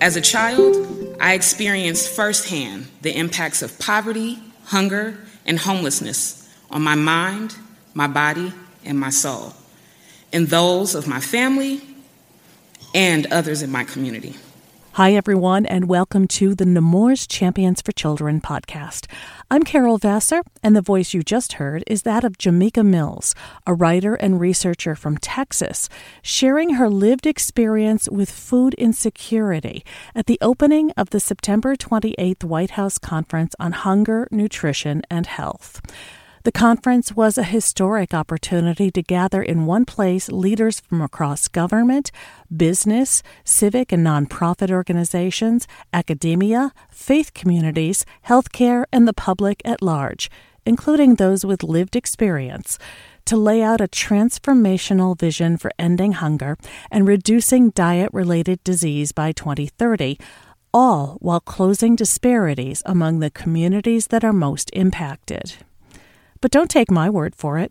As a child, I experienced firsthand the impacts of poverty, hunger, and homelessness on my mind, my body, and my soul, and those of my family and others in my community. Hi, everyone, and welcome to the Nemours Champions for Children podcast. I'm Carol Vassar, and the voice you just heard is that of Jimieka Mills, a writer and researcher from Texas, sharing her lived experience with food insecurity at the opening of the September 28th White House Conference on Hunger, Nutrition, and Health. The conference was a historic opportunity to gather in one place leaders from across government, business, civic and nonprofit organizations, academia, faith communities, healthcare, and the public at large, including those with lived experience, to lay out a transformational vision for ending hunger and reducing diet related disease by 2030 all while closing disparities among the communities that are most impacted. But don't take my word for it.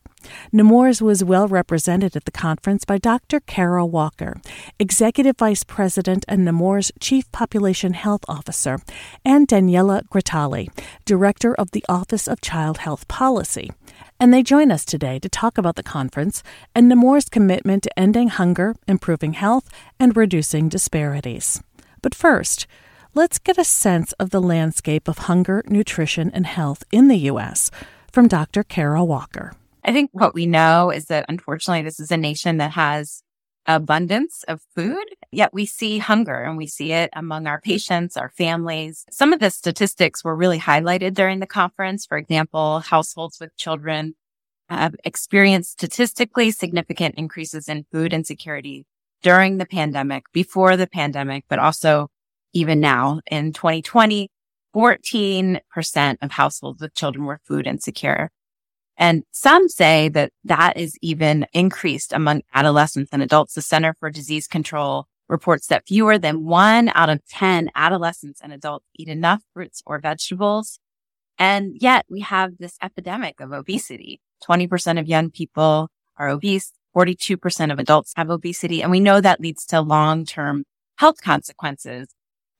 Nemours was well represented at the conference by Dr. Kara Walker, Executive Vice President and Nemours Chief Population Health Officer, and Daniella Gratale, Director of the Office of Child Health Policy. And they join us today to talk about the conference and Nemours' commitment to ending hunger, improving health, and reducing disparities. But first, let's get a sense of the landscape of hunger, nutrition, and health in the U.S from Dr. Kara Walker. I think what we know is that unfortunately, this is a nation that has abundance of food, yet we see hunger and we see it among our patients, our families. Some of the statistics were really highlighted during the conference. For example, households with children have experienced statistically significant increases in food insecurity during the pandemic, before the pandemic, but also even now in 2020. 14% of households with children were food insecure. And some say that that is even increased among adolescents and adults. The Center for Disease Control reports that fewer than one out of 10 adolescents and adults eat enough fruits or vegetables. And yet we have this epidemic of obesity. 20% of young people are obese. 42% of adults have obesity. And we know that leads to long-term health consequences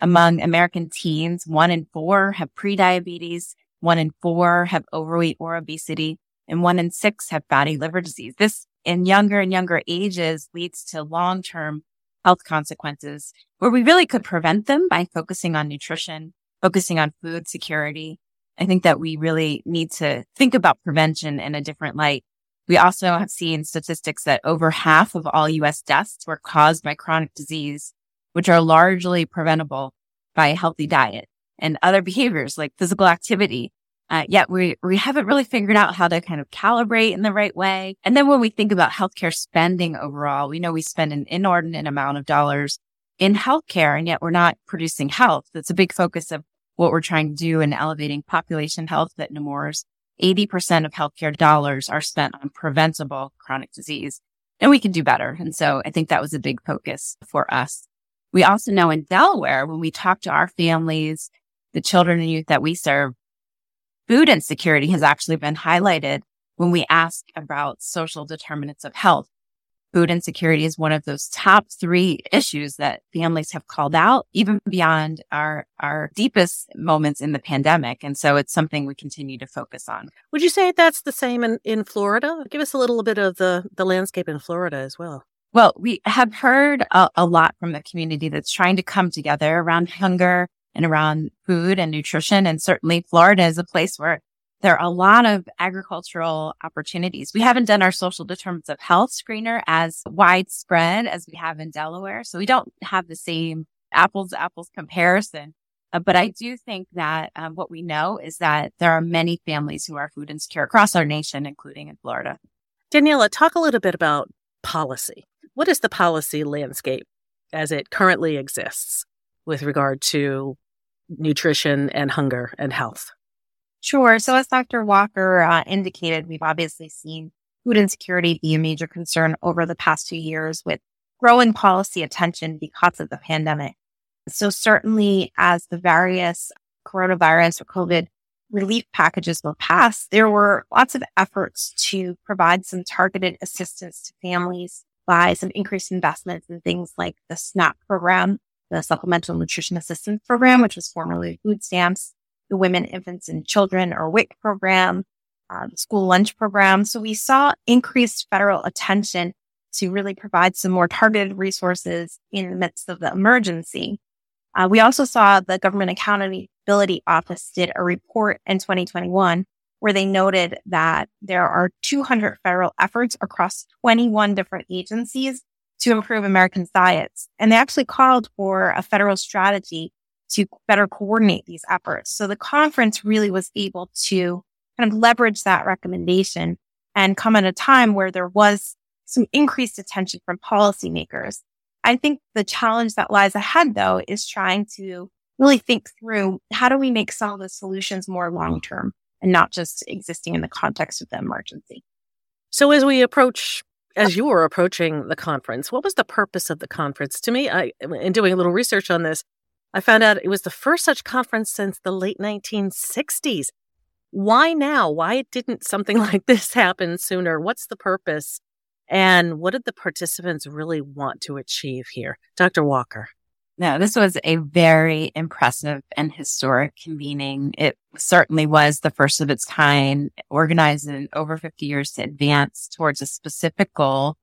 among American teens, one in four have prediabetes, one in four have overweight or obesity, and one in six have fatty liver disease. This in younger and younger ages leads to long-term health consequences where we really could prevent them by focusing on nutrition, focusing on food security. I think that we really need to think about prevention in a different light. We also have seen statistics that over half of all US deaths were caused by chronic disease which are largely preventable by a healthy diet and other behaviors like physical activity. Uh, yet we, we haven't really figured out how to kind of calibrate in the right way. And then when we think about healthcare spending overall, we know we spend an inordinate amount of dollars in healthcare and yet we're not producing health. That's a big focus of what we're trying to do in elevating population health at Nemours. 80% of healthcare dollars are spent on preventable chronic disease and we can do better. And so I think that was a big focus for us. We also know in Delaware, when we talk to our families, the children and youth that we serve, food insecurity has actually been highlighted when we ask about social determinants of health. Food insecurity is one of those top three issues that families have called out, even beyond our, our deepest moments in the pandemic. And so it's something we continue to focus on. Would you say that's the same in, in Florida? Give us a little bit of the, the landscape in Florida as well. Well, we have heard a, a, lot from the community that's trying to come together around hunger and around food and nutrition. And certainly Florida is a place where there are a lot of agricultural opportunities. We haven't done our social determinants of health screener as widespread as we have in Delaware. So we don't have the same apples to apples comparison. Uh, but I do think that um, what we know is that there are many families who are food insecure across our nation, including in Florida. Daniella, talk a little bit about policy. What is the policy landscape as it currently exists with regard to nutrition and hunger and health? Sure. So, as Dr. Walker uh, indicated, we've obviously seen food insecurity be a major concern over the past two years with growing policy attention because of the pandemic. So, certainly, as the various coronavirus or COVID relief packages were passed, there were lots of efforts to provide some targeted assistance to families by some increased investments in things like the SNAP program, the Supplemental Nutrition Assistance Program, which was formerly food stamps, the Women, Infants, and Children or WIC program, uh, the school lunch program. So we saw increased federal attention to really provide some more targeted resources in the midst of the emergency. Uh, we also saw the Government Accountability Office did a report in 2021 where they noted that there are 200 federal efforts across 21 different agencies to improve Americans' diets. And they actually called for a federal strategy to better coordinate these efforts. So the conference really was able to kind of leverage that recommendation and come at a time where there was some increased attention from policymakers. I think the challenge that lies ahead though is trying to really think through how do we make some of the solutions more long term and not just existing in the context of the emergency. So as we approach as you were approaching the conference, what was the purpose of the conference? To me, I in doing a little research on this, I found out it was the first such conference since the late 1960s. Why now? Why didn't something like this happen sooner? What's the purpose? And what did the participants really want to achieve here? Dr. Walker. No, this was a very impressive and historic convening. It certainly was the first of its kind, organized in over 50 years to advance towards a specific goal.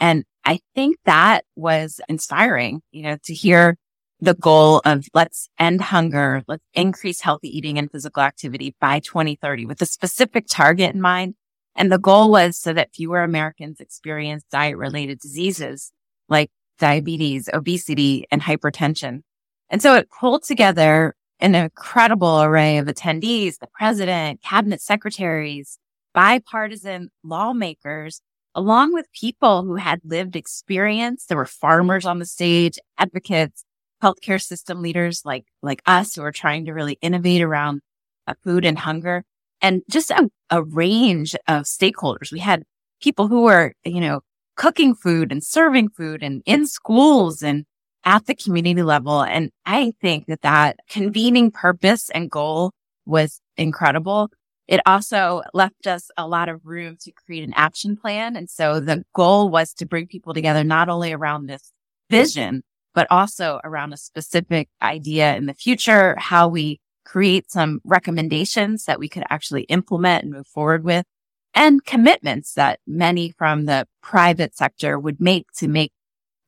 And I think that was inspiring, you know, to hear the goal of let's end hunger, let's increase healthy eating and physical activity by 2030 with a specific target in mind. And the goal was so that fewer Americans experience diet related diseases like diabetes, obesity, and hypertension. And so it pulled together an incredible array of attendees, the president, cabinet secretaries, bipartisan lawmakers, along with people who had lived experience. There were farmers on the stage, advocates, healthcare system leaders like, like us who are trying to really innovate around uh, food and hunger and just a, a range of stakeholders. We had people who were, you know, cooking food and serving food and in schools and at the community level. And I think that that convening purpose and goal was incredible. It also left us a lot of room to create an action plan. And so the goal was to bring people together, not only around this vision, but also around a specific idea in the future, how we create some recommendations that we could actually implement and move forward with and commitments that many from the private sector would make to make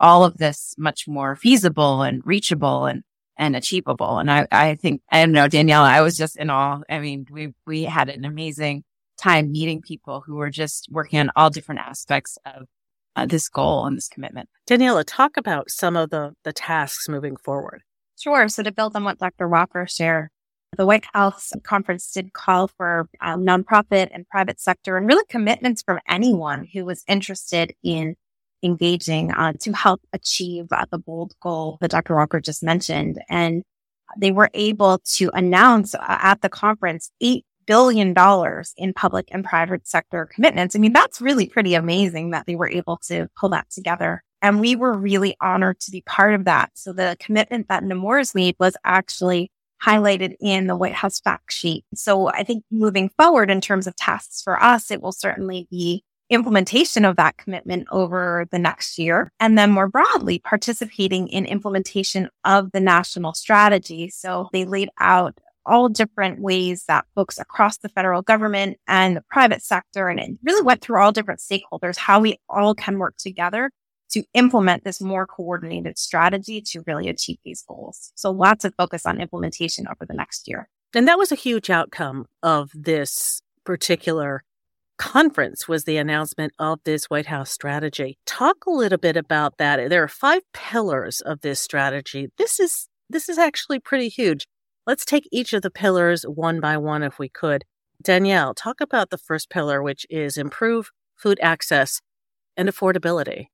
all of this much more feasible and reachable and and achievable. And I, I think, I don't know, Daniella, I was just in awe. I mean, we, we had an amazing time meeting people who were just working on all different aspects of uh, this goal and this commitment. Daniella, talk about some of the, the tasks moving forward. Sure. So to build on what Dr. Walker shared, the White House conference did call for um, nonprofit and private sector and really commitments from anyone who was interested in engaging uh, to help achieve uh, the bold goal that Dr. Walker just mentioned. And they were able to announce uh, at the conference $8 billion in public and private sector commitments. I mean, that's really pretty amazing that they were able to pull that together. And we were really honored to be part of that. So the commitment that Nemours made was actually highlighted in the White House fact sheet. So I think moving forward in terms of tasks for us, it will certainly be implementation of that commitment over the next year. And then more broadly, participating in implementation of the national strategy. So they laid out all different ways that folks across the federal government and the private sector, and it really went through all different stakeholders, how we all can work together to implement this more coordinated strategy to really achieve these goals. So lots of focus on implementation over the next year. And that was a huge outcome of this particular conference was the announcement of this White House strategy. Talk a little bit about that. There are five pillars of this strategy. This is this is actually pretty huge. Let's take each of the pillars one by one if we could. Danielle, talk about the first pillar, which is improve food access and affordability.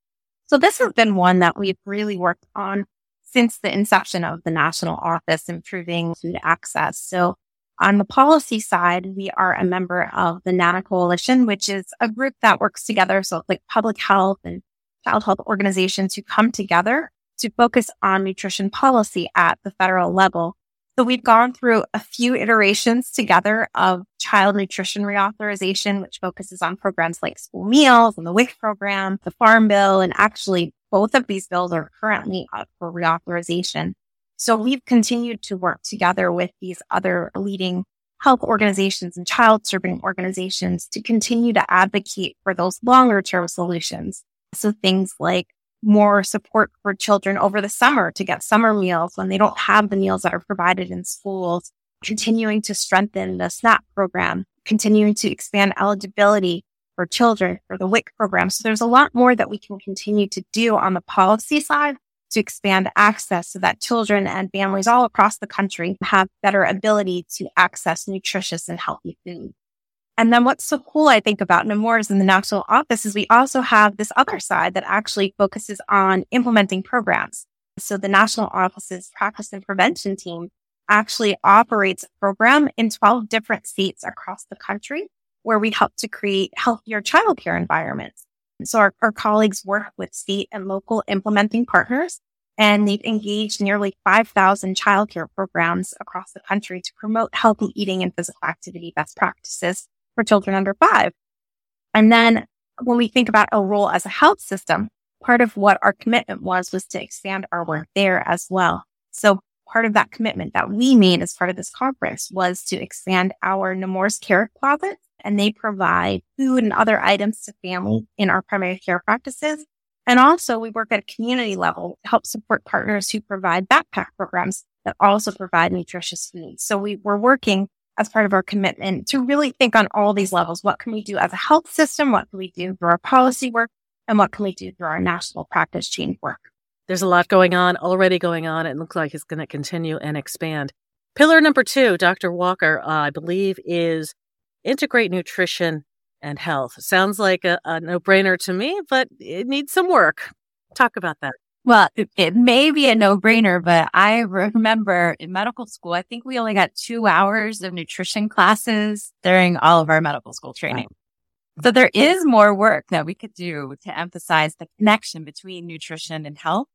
So this has been one that we've really worked on since the inception of the national office, improving food access. So on the policy side, we are a member of the NANA Coalition, which is a group that works together. So like public health and child health organizations who come together to focus on nutrition policy at the federal level. So we've gone through a few iterations together of child nutrition reauthorization, which focuses on programs like school meals and the WIC program, the farm bill, and actually both of these bills are currently up for reauthorization. So we've continued to work together with these other leading health organizations and child serving organizations to continue to advocate for those longer term solutions. So things like more support for children over the summer to get summer meals when they don't have the meals that are provided in schools, continuing to strengthen the SNAP program, continuing to expand eligibility for children for the WIC program. So there's a lot more that we can continue to do on the policy side to expand access so that children and families all across the country have better ability to access nutritious and healthy food. And then what's so cool, I think, about Nemours in the national office is we also have this other side that actually focuses on implementing programs. So the national office's practice and prevention team actually operates a program in 12 different states across the country where we help to create healthier childcare environments. So our, our colleagues work with state and local implementing partners and they've engaged nearly 5,000 childcare programs across the country to promote healthy eating and physical activity best practices for children under five. And then when we think about a role as a health system, part of what our commitment was, was to expand our work there as well. So part of that commitment that we made as part of this conference was to expand our Nemours care closet and they provide food and other items to families in our primary care practices. And also we work at a community level to help support partners who provide backpack programs that also provide nutritious food. So we were working as part of our commitment to really think on all these levels. What can we do as a health system? What can we do through our policy work? And what can we do through our national practice change work? There's a lot going on, already going on. It looks like it's going to continue and expand. Pillar number two, Dr. Walker, uh, I believe, is integrate nutrition and health. Sounds like a, a no brainer to me, but it needs some work. Talk about that. Well, it, it may be a no brainer, but I remember in medical school, I think we only got two hours of nutrition classes during all of our medical school training. So there is more work that we could do to emphasize the connection between nutrition and health.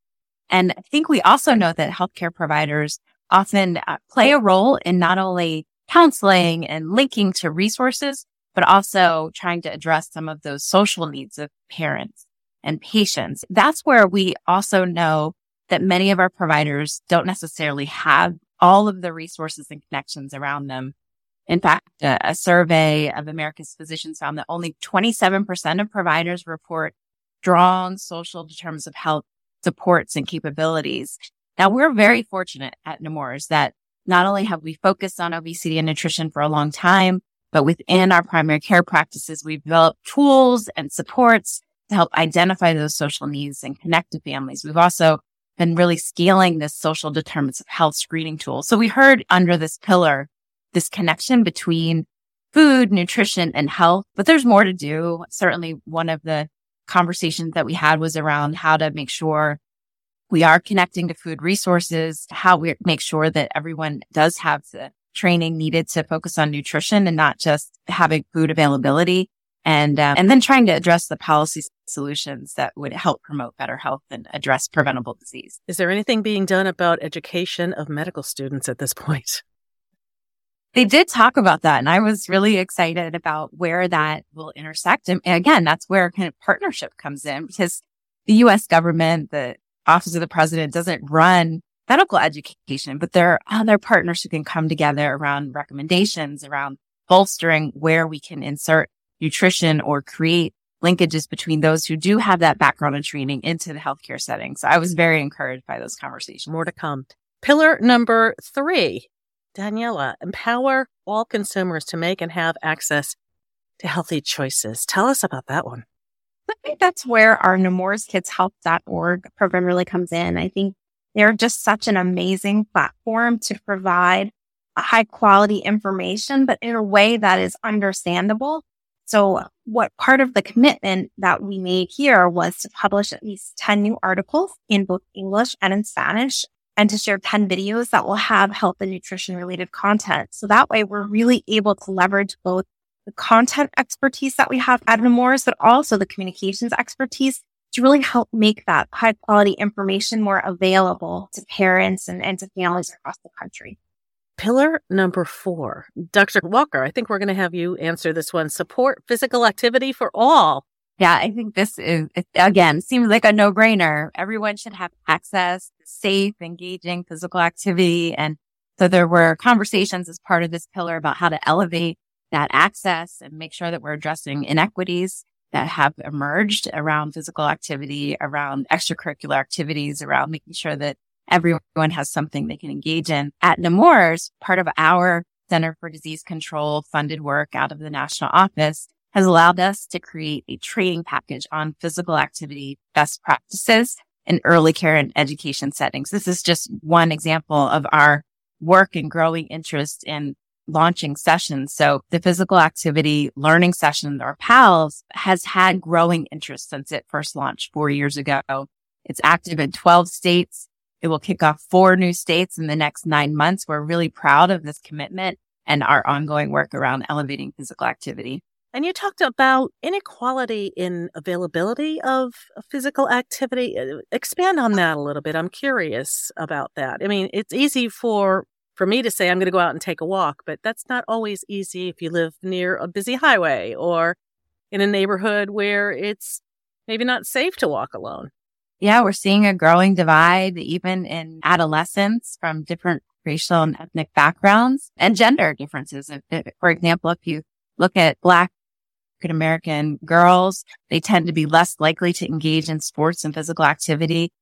And I think we also know that healthcare providers often uh, play a role in not only counseling and linking to resources, but also trying to address some of those social needs of parents and patients. That's where we also know that many of our providers don't necessarily have all of the resources and connections around them. In fact, a, a survey of America's physicians found that only 27% of providers report strong social determinants of health supports and capabilities. Now we're very fortunate at Nemours that not only have we focused on obesity and nutrition for a long time, but within our primary care practices, we've developed tools and supports help identify those social needs and connect to families. We've also been really scaling this social determinants of health screening tool. So we heard under this pillar, this connection between food, nutrition and health, but there's more to do. Certainly one of the conversations that we had was around how to make sure we are connecting to food resources, how we make sure that everyone does have the training needed to focus on nutrition and not just having food availability and um, and then trying to address the policy solutions that would help promote better health and address preventable disease. Is there anything being done about education of medical students at this point? They did talk about that, and I was really excited about where that will intersect. And again, that's where kind of partnership comes in because the U.S. government, the Office of the President, doesn't run medical education, but there are other partners who can come together around recommendations, around bolstering where we can insert nutrition or create linkages between those who do have that background and training into the healthcare setting. So I was very encouraged by those conversations. More to come. Pillar number three, Daniella, empower all consumers to make and have access to healthy choices. Tell us about that one. I think that's where our NemoursKidsHealth.org program really comes in. I think they're just such an amazing platform to provide high quality information, but in a way that is understandable. So what part of the commitment that we made here was to publish at least 10 new articles in both English and in Spanish and to share 10 videos that will have health and nutrition related content. So that way we're really able to leverage both the content expertise that we have at Nemours, but also the communications expertise to really help make that high quality information more available to parents and, and to families across the country. Pillar number four. Dr. Walker, I think we're going to have you answer this one. Support physical activity for all. Yeah, I think this is, again, seems like a no brainer. Everyone should have access to safe, engaging physical activity. And so there were conversations as part of this pillar about how to elevate that access and make sure that we're addressing inequities that have emerged around physical activity, around extracurricular activities, around making sure that everyone has something they can engage in. At Nemours, part of our Center for Disease Control funded work out of the national office has allowed us to create a training package on physical activity best practices in early care and education settings. This is just one example of our work and growing interest in launching sessions. So the physical activity learning session, or PALS, has had growing interest since it first launched four years ago. It's active in 12 states. It will kick off four new states in the next nine months. We're really proud of this commitment and our ongoing work around elevating physical activity. And you talked about inequality in availability of physical activity. Uh, expand on that a little bit. I'm curious about that. I mean, it's easy for for me to say I'm going to go out and take a walk, but that's not always easy if you live near a busy highway or in a neighborhood where it's maybe not safe to walk alone. Yeah, we're seeing a growing divide even in adolescents from different racial and ethnic backgrounds and gender differences. For example, if you look at Black African American girls, they tend to be less likely to engage in sports and physical activity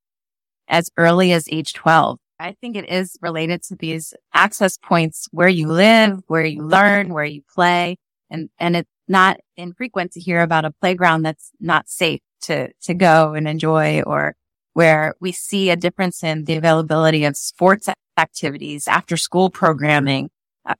as early as age 12. I think it is related to these access points where you live, where you learn, where you play. And, and it's not infrequent to hear about a playground that's not safe to, to go and enjoy or where we see a difference in the availability of sports activities, after school programming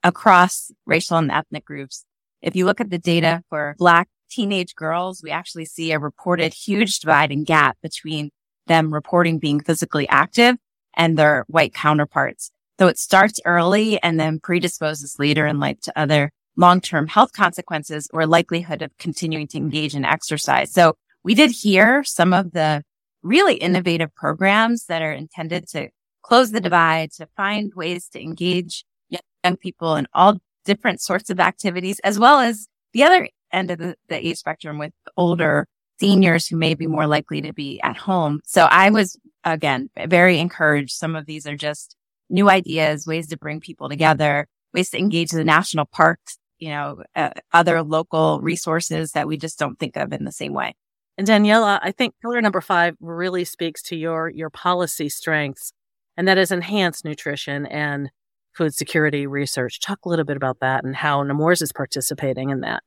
across racial and ethnic groups. If you look at the data for Black teenage girls, we actually see a reported huge divide and gap between them reporting being physically active and their white counterparts. So it starts early and then predisposes later in life to other long-term health consequences or likelihood of continuing to engage in exercise. So we did hear some of the really innovative programs that are intended to close the divide, to find ways to engage young people in all different sorts of activities, as well as the other end of the, the age spectrum with older seniors who may be more likely to be at home. So I was, again, very encouraged. Some of these are just new ideas, ways to bring people together, ways to engage the national parks, you know, uh, other local resources that we just don't think of in the same way. And Daniella, I think pillar number five really speaks to your, your policy strengths, and that is enhanced nutrition and food security research. Talk a little bit about that and how Nemours is participating in that.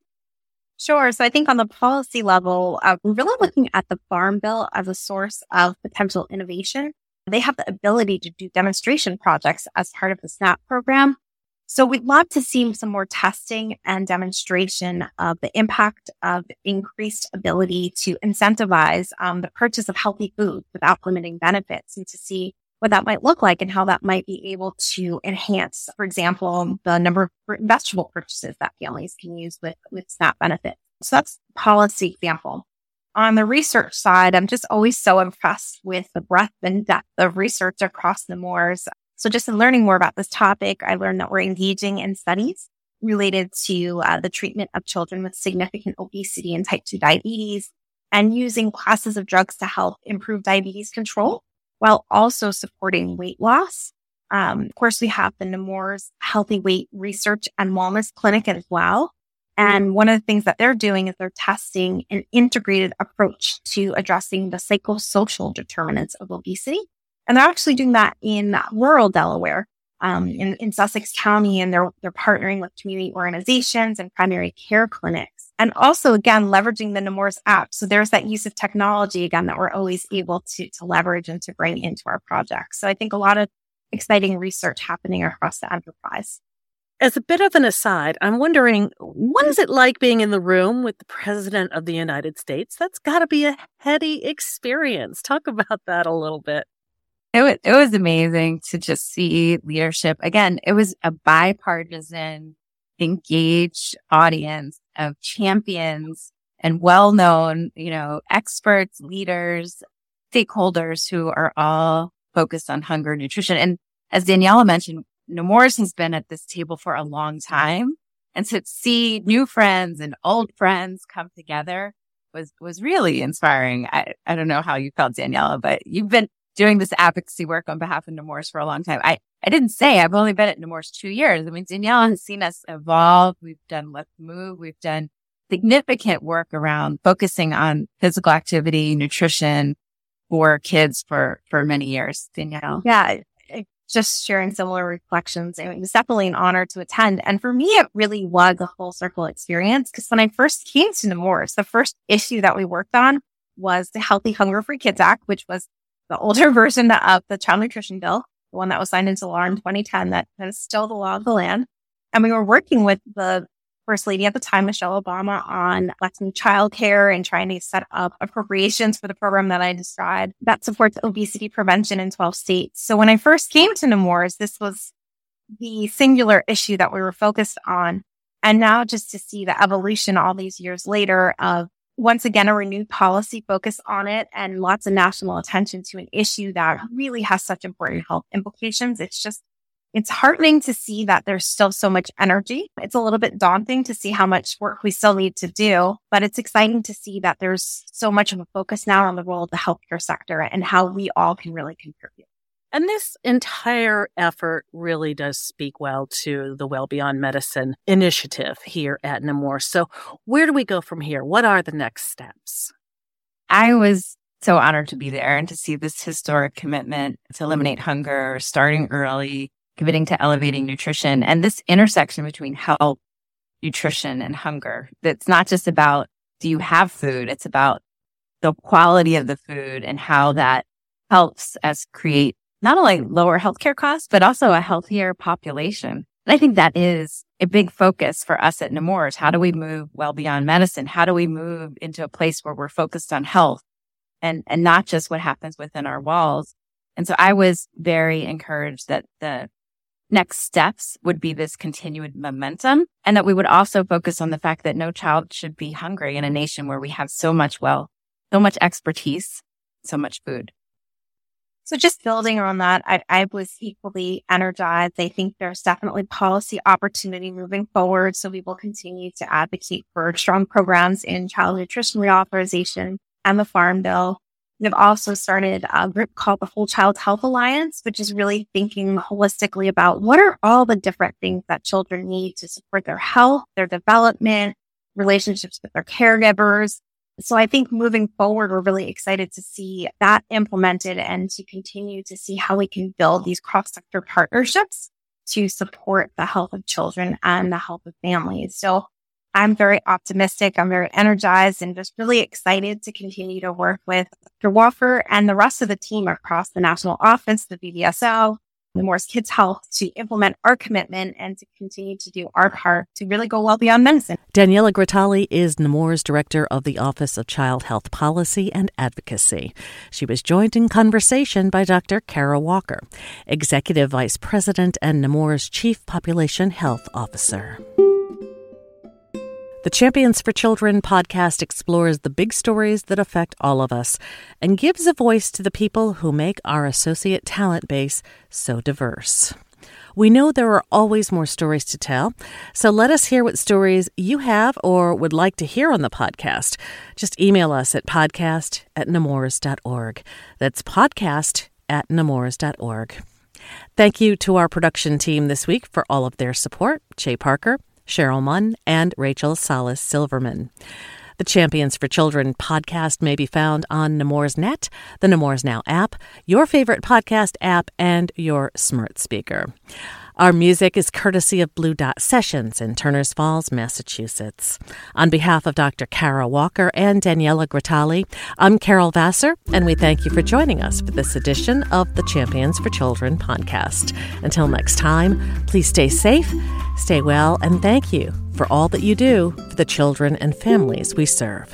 Sure. So I think on the policy level, uh, we're really looking at the Farm Bill as a source of potential innovation. They have the ability to do demonstration projects as part of the SNAP program. So we'd love to see some more testing and demonstration of the impact of increased ability to incentivize um, the purchase of healthy food without limiting benefits and to see what that might look like and how that might be able to enhance, for example, the number of vegetable purchases that families can use with, with SNAP benefit. So that's policy example. On the research side, I'm just always so impressed with the breadth and depth of research across Nemours. So just in learning more about this topic, I learned that we're engaging in studies related to uh, the treatment of children with significant obesity and type 2 diabetes and using classes of drugs to help improve diabetes control while also supporting weight loss. Um, of course, we have the Nemours Healthy Weight Research and Wellness Clinic as well. And one of the things that they're doing is they're testing an integrated approach to addressing the psychosocial determinants of obesity. And they're actually doing that in rural Delaware, um, in, in Sussex County, and they're, they're partnering with community organizations and primary care clinics. And also, again, leveraging the Nemours app. So there's that use of technology, again, that we're always able to, to leverage and to bring into our projects. So I think a lot of exciting research happening across the enterprise. As a bit of an aside, I'm wondering what is it like being in the room with the President of the United States? That's got to be a heady experience. Talk about that a little bit. It was, it was amazing to just see leadership. Again, it was a bipartisan, engaged audience of champions and well known, you know, experts, leaders, stakeholders who are all focused on hunger, nutrition. And as Daniella mentioned, Nemours has been at this table for a long time. And to see new friends and old friends come together was, was really inspiring. I, I don't know how you felt, Daniella, but you've been doing this advocacy work on behalf of Nemours for a long time. I, I didn't say I've only been at Nemours two years. I mean, Danielle has seen us evolve. We've done Let's Move. We've done significant work around focusing on physical activity, nutrition for kids for, for many years. Danielle. Yeah. Just sharing similar reflections. It was definitely an honor to attend. And for me, it really was a full circle experience because when I first came to Nemours, the first issue that we worked on was the Healthy Hunger Free Kids Act, which was the older version of the Child Nutrition Bill, the one that was signed into law in 2010 that is still the law of the land. And we were working with the First Lady at the time, Michelle Obama, on flexing childcare and trying to set up appropriations for the program that I described that supports obesity prevention in 12 states. So when I first came to Nemours, this was the singular issue that we were focused on. And now just to see the evolution all these years later of once again, a renewed policy focus on it and lots of national attention to an issue that really has such important health implications. It's just it's heartening to see that there's still so much energy. It's a little bit daunting to see how much work we still need to do, but it's exciting to see that there's so much of a focus now on the role of the healthcare sector and how we all can really contribute. And this entire effort really does speak well to the Well Beyond Medicine initiative here at Nemours. So, where do we go from here? What are the next steps? I was so honored to be there and to see this historic commitment to eliminate hunger, starting early, committing to elevating nutrition and this intersection between health, nutrition and hunger. That's not just about do you have food? It's about the quality of the food and how that helps us create not only lower healthcare costs, but also a healthier population. And I think that is a big focus for us at Nemours. How do we move well beyond medicine? How do we move into a place where we're focused on health and, and not just what happens within our walls? And so I was very encouraged that the next steps would be this continued momentum and that we would also focus on the fact that no child should be hungry in a nation where we have so much wealth, so much expertise, so much food. So just building on that, I, I was equally energized. I think there's definitely policy opportunity moving forward. So we will continue to advocate for strong programs in child nutrition reauthorization and the farm bill. We've also started a group called the Whole Child Health Alliance, which is really thinking holistically about what are all the different things that children need to support their health, their development, relationships with their caregivers. So I think moving forward, we're really excited to see that implemented and to continue to see how we can build these cross sector partnerships to support the health of children and the health of families. So I'm very optimistic. I'm very energized and just really excited to continue to work with Dr. Walker and the rest of the team across the national office, the BDSO, Nemours Kids Health to implement our commitment and to continue to do our part to really go well beyond medicine. Daniella Gratale is Nemours Director of the Office of Child Health Policy and Advocacy. She was joined in conversation by Dr. Kara Walker, Executive Vice President and Nemours Chief Population Health Officer. The Champions for Children podcast explores the big stories that affect all of us and gives a voice to the people who make our associate talent base so diverse. We know there are always more stories to tell, so let us hear what stories you have or would like to hear on the podcast. Just email us at podcast at nemours.org. That's podcast at nemours.org. Thank you to our production team this week for all of their support. Jay Parker, Cheryl Munn, and Rachel Salas Silverman. The Champions for Children podcast may be found on Nemours Net, the Nemours Now app, your favorite podcast app, and your smart speaker. Our music is courtesy of Blue Dot Sessions in Turners Falls, Massachusetts. On behalf of Dr. Kara Walker and Daniella Gratale, I'm Carol Vassar, and we thank you for joining us for this edition of the Champions for Children podcast. Until next time, please stay safe, stay well, and thank you for all that you do for the children and families we serve.